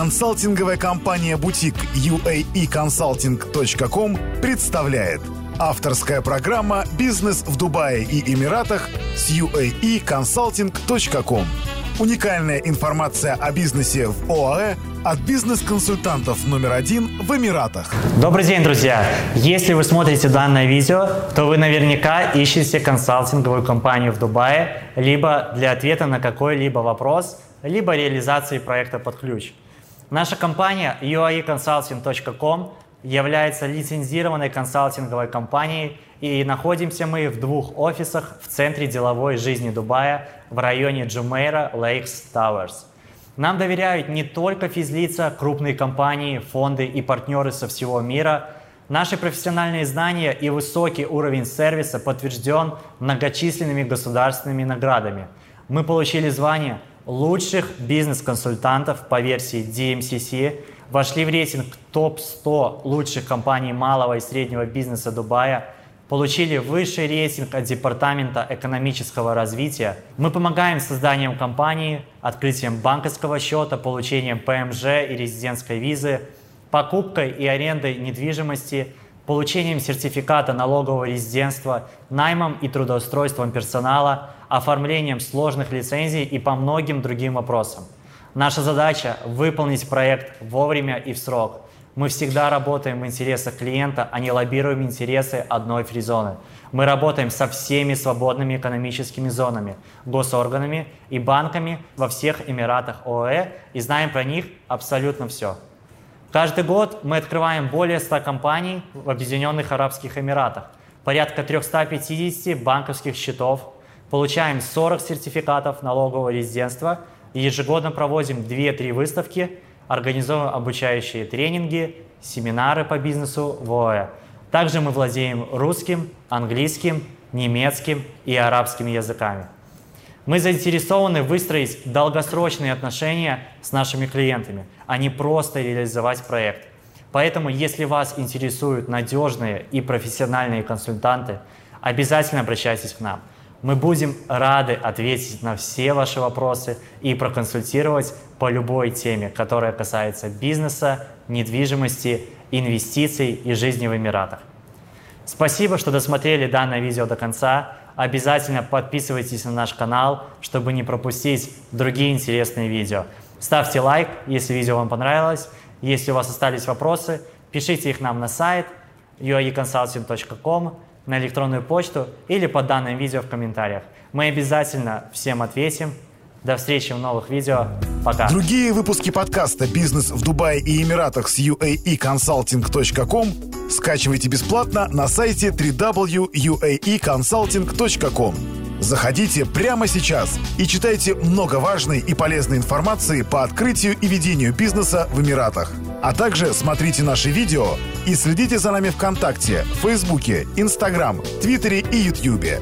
Консалтинговая компания «Бутик» uaeconsulting.com представляет Авторская программа «Бизнес в Дубае и Эмиратах» с uaeconsulting.com Уникальная информация о бизнесе в ОАЭ от бизнес-консультантов номер один в Эмиратах. Добрый день, друзья! Если вы смотрите данное видео, то вы наверняка ищете консалтинговую компанию в Дубае либо для ответа на какой-либо вопрос, либо реализации проекта под ключ. Наша компания uaeconsulting.com является лицензированной консалтинговой компанией и находимся мы в двух офисах в центре деловой жизни Дубая в районе Jumeirah Lakes Towers. Нам доверяют не только физлица, крупные компании, фонды и партнеры со всего мира. Наши профессиональные знания и высокий уровень сервиса подтвержден многочисленными государственными наградами. Мы получили звание лучших бизнес-консультантов по версии DMCC, вошли в рейтинг топ-100 лучших компаний малого и среднего бизнеса Дубая – получили высший рейтинг от Департамента экономического развития. Мы помогаем созданием компании, открытием банковского счета, получением ПМЖ и резидентской визы, покупкой и арендой недвижимости, получением сертификата налогового резидентства, наймом и трудоустройством персонала, оформлением сложных лицензий и по многим другим вопросам. Наша задача – выполнить проект вовремя и в срок – мы всегда работаем в интересах клиента, а не лоббируем интересы одной фризоны. Мы работаем со всеми свободными экономическими зонами, госорганами и банками во всех Эмиратах ОАЭ и знаем про них абсолютно все. Каждый год мы открываем более 100 компаний в Объединенных Арабских Эмиратах, порядка 350 банковских счетов, получаем 40 сертификатов налогового резидентства и ежегодно проводим 2-3 выставки – организовываем обучающие тренинги, семинары по бизнесу в ОАЭ. Также мы владеем русским, английским, немецким и арабским языками. Мы заинтересованы выстроить долгосрочные отношения с нашими клиентами, а не просто реализовать проект. Поэтому, если вас интересуют надежные и профессиональные консультанты, обязательно обращайтесь к нам. Мы будем рады ответить на все ваши вопросы и проконсультировать по любой теме, которая касается бизнеса, недвижимости, инвестиций и жизни в Эмиратах. Спасибо, что досмотрели данное видео до конца. Обязательно подписывайтесь на наш канал, чтобы не пропустить другие интересные видео. Ставьте лайк, если видео вам понравилось. Если у вас остались вопросы, пишите их нам на сайт uaeconsulting.com на электронную почту или под данным видео в комментариях. Мы обязательно всем ответим. До встречи в новых видео. Пока. Другие выпуски подкаста «Бизнес в Дубае и Эмиратах» с uaeconsulting.com скачивайте бесплатно на сайте www.uaeconsulting.com. Заходите прямо сейчас и читайте много важной и полезной информации по открытию и ведению бизнеса в Эмиратах. А также смотрите наши видео и следите за нами ВКонтакте, Фейсбуке, Инстаграм, Твиттере и Ютьюбе.